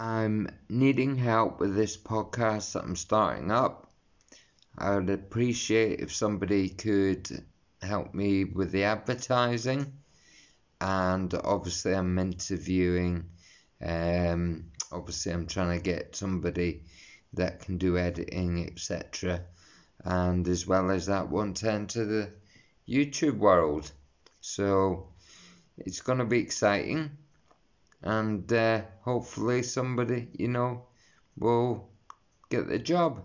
I'm needing help with this podcast that I'm starting up. I would appreciate if somebody could help me with the advertising. And obviously, I'm interviewing. Um, obviously, I'm trying to get somebody that can do editing, etc. And as well as that, want to enter the YouTube world. So it's going to be exciting. And uh, hopefully, somebody, you know, will get the job.